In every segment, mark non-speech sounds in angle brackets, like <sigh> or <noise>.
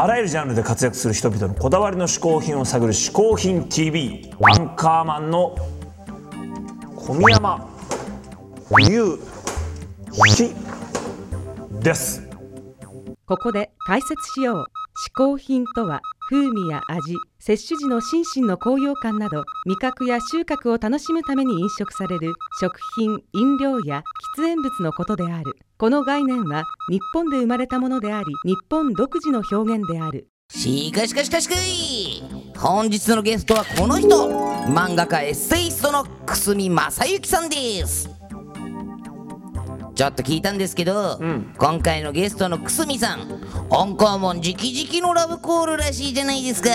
あらゆるジャンルで活躍する人々のこだわりの嗜好品を探る「嗜好品 TV」アンカーマンの小宮山雄飛です。ここで解説しよう。嗜好品とは？風味や味摂取時の心身の高揚感など味覚や収穫を楽しむために飲食される食品飲料や喫煙物のことである。この概念は日本で生まれたものであり日本独自の表現である。しかしかしかしかい。本日のゲストはこの人。漫画家エッセイストの久住正幸さんです。ちょっと聞いたんですけど、ん。今回のゲストの久住さんアンカーモン直々のラブコールらしいじゃないですか。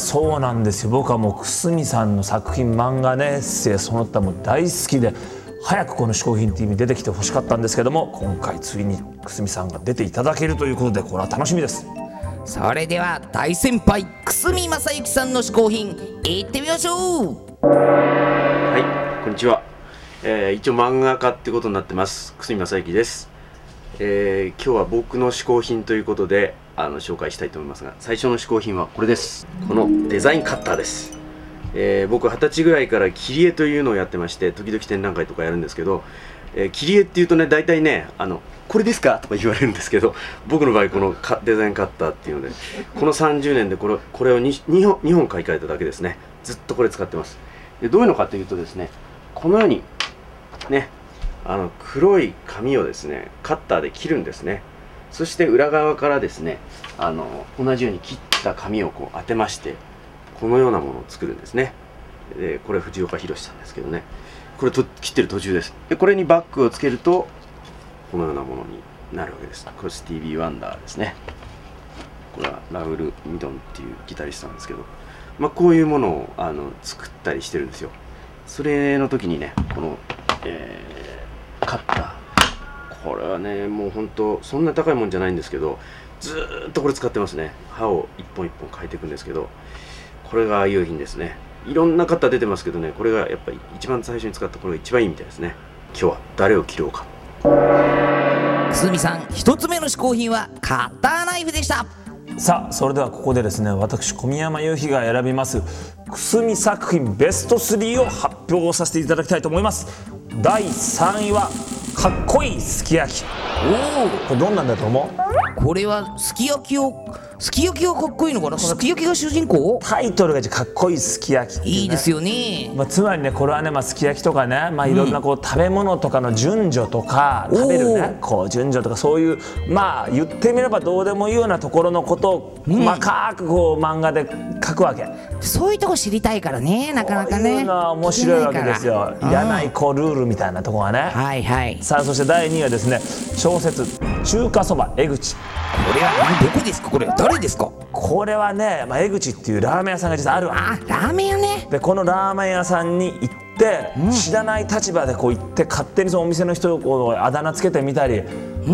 そうなんですよ。僕はもう久住さんの作品漫画ねエッセイその他も大好きで早くこの「嗜好品 TV」に出てきてほしかったんですけども今回ついに久住さんが出ていただけるということでこれは楽しみです。それでは大先輩久住正幸さんの嗜好品いってみましょう。はい、こんにちは。えー一応漫画家ってことになってます。久住正幸です。えー今日は僕の嗜好品ということで、あの紹介したいと思いますが、最初の嗜好品はこれです。このデザインカッターです。えー僕二十歳ぐらいから切り絵というのをやってまして、時々展覧会とかやるんですけど、えー切り絵っていうとね、大体ね、あの、これですかとか言われるんですけど、僕の場合このカデザインカッターっていうので、この30年でこれこれを 2, 2, 本2本買い替えただけですね。ずっとこれ使ってます。でどういうのかというとですね、このようにね、あの黒い紙をですね、カッターで切るんですね。そして裏側からですね、あの同じように切った紙をこう当てまして、このようなものを作るんですね。でこれ藤岡弘さんですけどね、これと切ってる途中です。でこれにバッグをつけるとこのようなものになるわけです。これスティービー・ワンダーですね。これはラウル・ミドンっていうギタリストなんですけど、まあ、こういうものをあの作ったりしてるんですよ。それの時にね、この、えーカッター。これはね、もう本当、そんな高いもんじゃないんですけど、ずーっとこれ使ってますね。刃を一本一本変えていくんですけど、これが愛用品ですね。いろんなカッター出てますけどね、これがやっぱり一番最初に使ったこれが一番いいみたいですね。今日は誰を切ろうか。久住さん一つ目の嗜好品はカッターナイフでしたさあそれではここでですね私小宮山雄飛が選びますくすみ作品ベスト3を発表させていただきたいと思います第3位はかっこいいすき焼き。おこれどんなんだと思う？おこれはすき焼きをすき焼きがかっこいいのかな？すき焼きが主人公？タイトルがかっこいいすき焼きね。いいですよね。まあ、つまりねこれはね、まあ、すき焼きとかね、まあ、いろんなこう食べ物とかの順序とか、食べるねこう順序とかそういうまあ言ってみればどうでもいいようなところのことを細かくこう漫画で書くわけ、そういうとこ知りたいからねなかなかこういねうのは面白いわけですよ。聞けないから。柳子ルールみたいなところがね、はいはい。さあそして第2位はですね小説「中華そば江口。これはどこですか？これ誰ですか」これはね、まあ、江口っていうラーメン屋さんが実はあるわ。あラーメン屋ね。でこのラーメン屋さんに行って、知らない立場でこう行って勝手にそのお店の人をこうあだ名つけてみたり、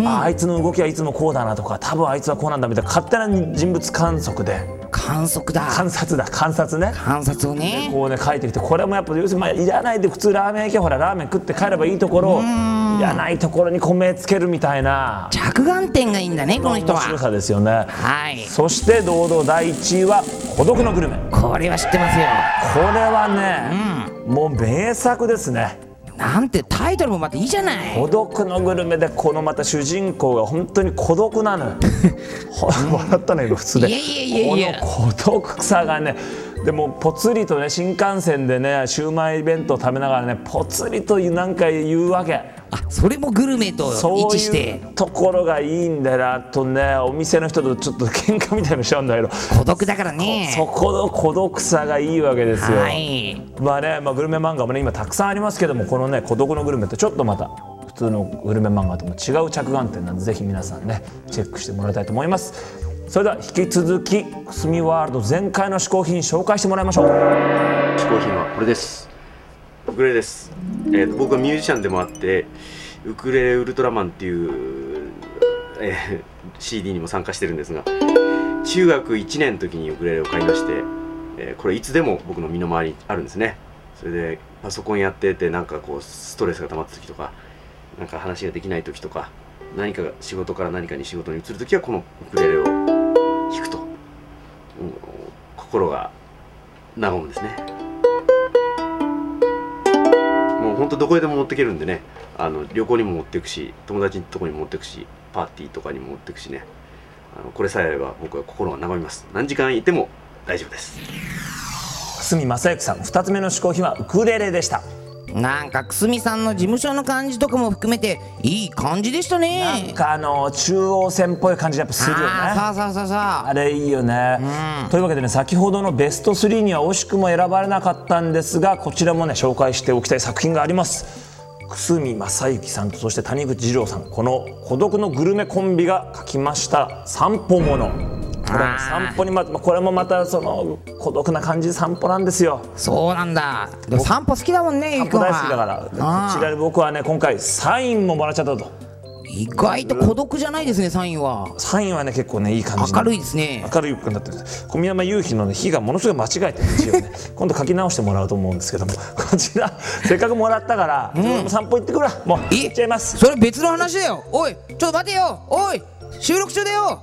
ああいつの動きはいつもこうだなとか多分あいつはこうなんだみたいな勝手な人物観測で観測だ。観察だ。観察ね。観察をね。こうね書いてきて。これもやっぱ要するにまあいらないで普通ラーメン行けばほらラーメン食って帰ればいいところをいらないところに米つけるみたいな。着眼点がいいんだねこの人は。面白さですよね。はい。そして堂々第1位は孤独のグルメ。これは知ってますよ。これはね、もう名作ですねなんてタイトルもまたいいじゃない。孤独のグルメでこのまた主人公が本当に孤独なのよ。ほ <laughs> 笑ったね今普通で。いやいやいやいや。この孤独さがねでもぽつりとね新幹線でねシウマイ弁当食べながらねぽつりとなんか言うわけあそれもグルメと位そう置して。いうところがいいんだよあとねお店の人とちょっと喧嘩みたいのしちゃうんだけど。孤独だからね。そこの孤独さがいいわけですよ、はい。まあね、まあ、グルメ漫画もね今たくさんありますけどもこのね孤独のグルメってちょっとまた普通のグルメ漫画とも違う着眼点なんでぜひ皆さんねチェックしてもらいたいと思います。それでは引き続きくすみワールド全開の嗜好品紹介してもらいましょう。嗜好品はこれですウクレレです、えーと僕はミュージシャンでもあってウクレレウルトラマンっていう、えー CD にも参加してるんですが中学1年の時にウクレレを買いまして、えーこれいつでも僕の身の回りにあるんですね。それでパソコンやっててなんかこうストレスが溜まった時とかなんか話ができない時とか何か仕事から何かに仕事に移る時はこのウクレレを弾くと。うん心が和むんですね。本当どこへでも持ってけるんでね。あの旅行にも持っていくし友達のとこにも持っていくしパーティーとかにも持っていくしね。あのこれさえあれば僕は心が和みます。何時間いても大丈夫です。角正幸さん2つ目の嗜好品はウクレレでした。なんかくすみさんの事務所の感じとかも含めていい感じでしたなんねかあの中央線っぽい感じやっぱするよね。あーさあさあさあれいいよね、というわけでね先ほどのベスト3には惜しくも選ばれなかったんですがこちらもね紹介しておきたい作品があります。久住正幸さんとそして谷口二郎さん。この孤独のグルメコンビが書きました。散歩ものこれ散歩にまこれもまたその孤独な感じで散歩なんですよ。そうなんだ。散歩好きだもんねゆ散歩大好きだから。ちらで僕はね今回サインももらっちゃったと。意外と孤独じゃないですねサインは。サインはね結構ねいい感じな明るいですね。明るい服になってる。小宮山雄飛の、ね、日がものすごい間違えてる字をね <laughs> 今度書き直してもらうと思うんですけども。こちらせっかくもらったから、俺も散歩行ってくるわ。もうえ行っちゃいます。それ別の話だよ。おいちょっと待てよ。おい収録中だよ